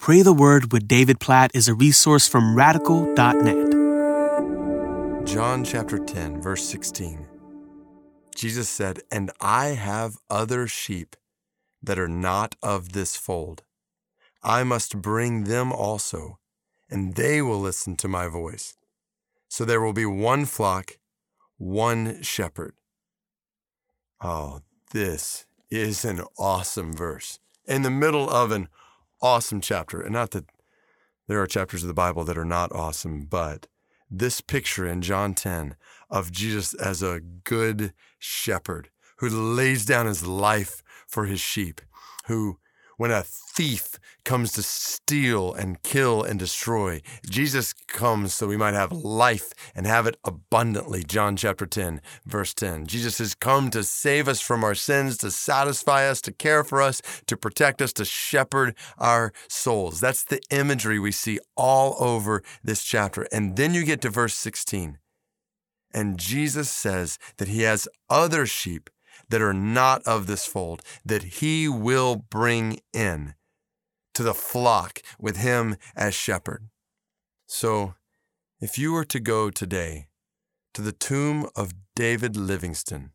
Pray the Word with David Platt is a resource from radical.net. John chapter 10, verse 16. Jesus said, And I have other sheep that are not of this fold. I must bring them also, and they will listen to my voice. So there will be one flock, one shepherd. Oh, this is an awesome verse in the middle of an awesome chapter. And not that there are chapters of the Bible that are not awesome, but this picture in John 10 of Jesus as a good shepherd who lays down his life for his sheep, who when a thief comes to steal and kill and destroy, Jesus comes so we might have life and have it abundantly. John chapter 10, verse 10. Jesus has come to save us from our sins, to satisfy us, to care for us, to protect us, to shepherd our souls. That's the imagery we see all over this chapter. And then you get to verse 16. And Jesus says that he has other sheep that are not of this fold, that he will bring in to the flock with him as shepherd. So, if you were to go today to the tomb of David Livingstone,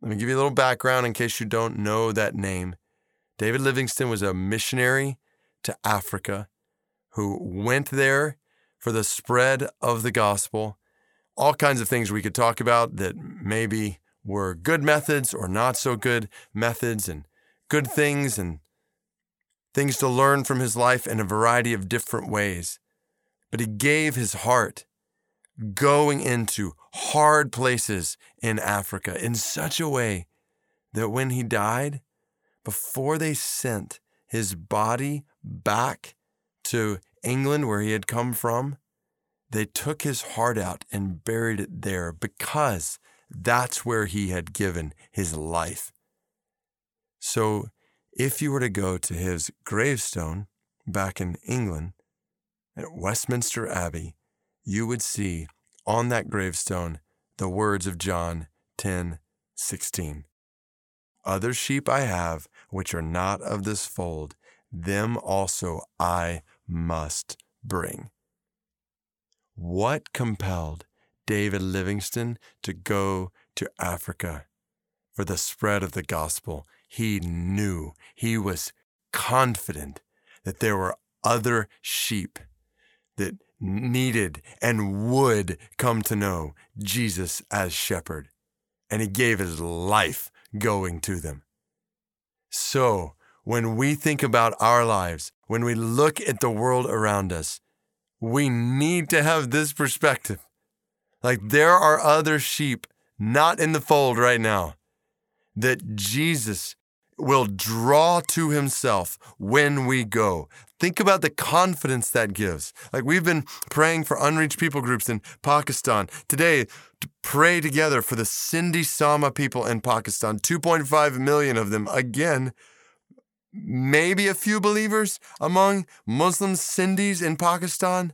let me give you a little background in case you don't know that name. David Livingstone was a missionary to Africa who went there for the spread of the gospel. All kinds of things we could talk about that maybe were good methods or not so good methods, and good things and things to learn from his life in a variety of different ways. But he gave his heart going into hard places in Africa in such a way that when he died, before they sent his body back to England, where he had come from, they took his heart out and buried it there because that's where he had given his life. So, if you were to go to his gravestone back in England at Westminster Abbey, you would see on that gravestone the words of John 10 16. Other sheep I have, which are not of this fold, them also I must bring. What compelled David Livingstone to go to Africa for the spread of the gospel. He knew, he was confident that there were other sheep that needed and would come to know Jesus as shepherd. And he gave his life going to them. So, when we think about our lives, when we look at the world around us, we need to have this perspective like there are other sheep not in the fold right now that Jesus will draw to himself when we go. Think about the confidence that gives. Like we've been praying for unreached people groups in Pakistan. Today, to pray together for the Sindhi Sama people in Pakistan, 2.5 million of them. Again, maybe a few believers among Muslim Sindhis in Pakistan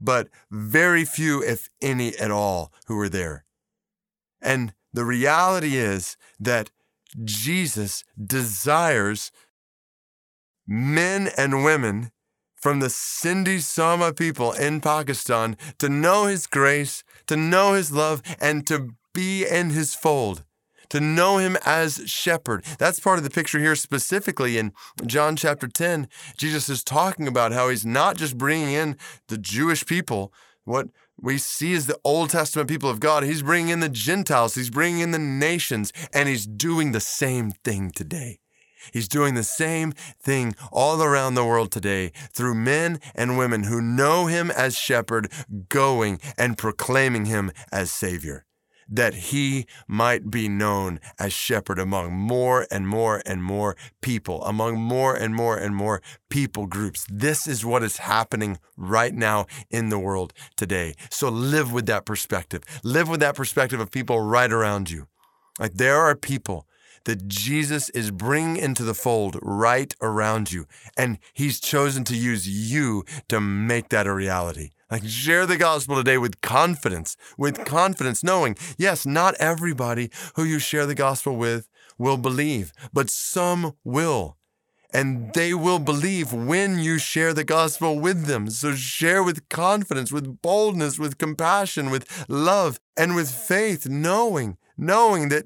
but very few, if any at all, who were there. And the reality is that Jesus desires men and women from the Sindhi Sama people in Pakistan to know his grace, to know his love, and to be in his fold to know him as shepherd. That's part of the picture here specifically in John chapter 10. Jesus is talking about how he's not just bringing in the Jewish people, what we see is the Old Testament people of God. He's bringing in the Gentiles, he's bringing in the nations, and he's doing the same thing today. He's doing the same thing all around the world today through men and women who know him as shepherd, going and proclaiming him as Savior that he might be known as shepherd among more and more and more people, among more and more and more people groups. This is what is happening right now in the world today. So live with that perspective. Live with that perspective of people right around you. Like there are people that Jesus is bringing into the fold right around you, and he's chosen to use you to make that a reality. Like share the gospel today with confidence, with confidence, knowing, yes, not everybody who you share the gospel with will believe, but some will. and they will believe when you share the gospel with them. So share with confidence, with boldness, with compassion, with love, and with faith, knowing, knowing that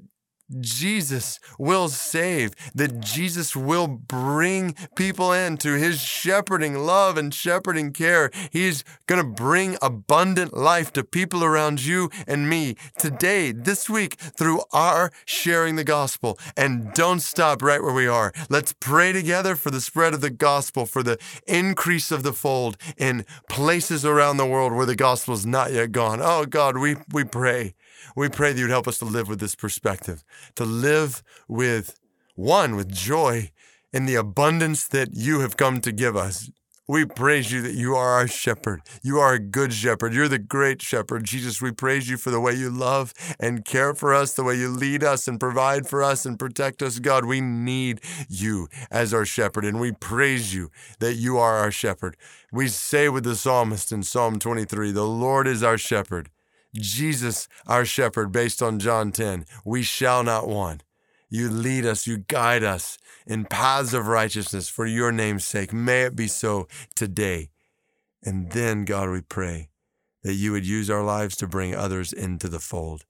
Jesus will save, that Jesus will bring people into his shepherding love and shepherding care. He's going to bring abundant life to people around you and me today, this week, through our sharing the gospel. And don't stop right where we are. Let's pray together for the spread of the gospel, for the increase of the fold in places around the world where the gospel is not yet gone. Oh God, we, we pray we pray that you'd help us to live with this perspective, to live with one, with joy in the abundance that you have come to give us. We praise you that you are our shepherd. You are a good shepherd. You're the great shepherd. Jesus, we praise you for the way you love and care for us, the way you lead us and provide for us and protect us. God, we need you as our shepherd, and we praise you that you are our shepherd. We say with the psalmist in Psalm 23 The Lord is our shepherd. Jesus, our shepherd, based on John 10. We shall not want. You lead us, you guide us in paths of righteousness for your name's sake. May it be so today. And then, God, we pray that you would use our lives to bring others into the fold.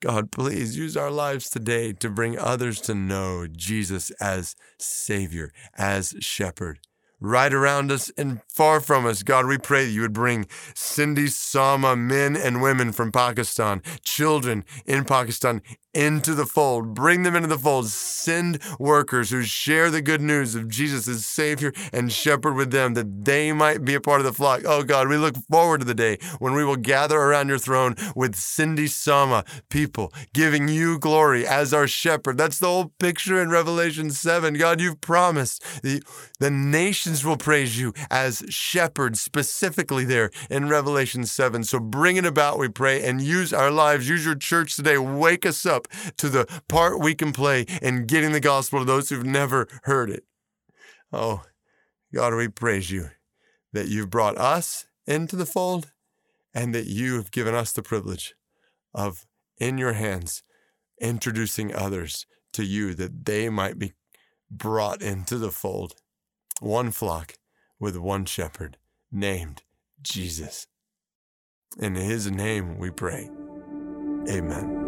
God, please use our lives today to bring others to know Jesus as Savior, as Shepherd right around us and far from us. God, we pray that you would bring Sindhi Sama men and women from Pakistan, children in Pakistan, into the fold. Bring them into the fold. Send workers who share the good news of Jesus as Savior and shepherd with them that they might be a part of the flock. Oh God, we look forward to the day when we will gather around your throne with Sindhi Sama people, giving you glory as our shepherd. That's the whole picture in Revelation 7. God, you've promised the, the nations will praise you as shepherd, specifically there in Revelation 7. So bring it about, we pray, and use our lives. Use your church today. Wake us up up to the part we can play in getting the gospel to those who've never heard it. Oh, God, we praise you that you've brought us into the fold and that you have given us the privilege of, in your hands, introducing others to you that they might be brought into the fold. One flock with one shepherd named Jesus. In his name we pray. Amen.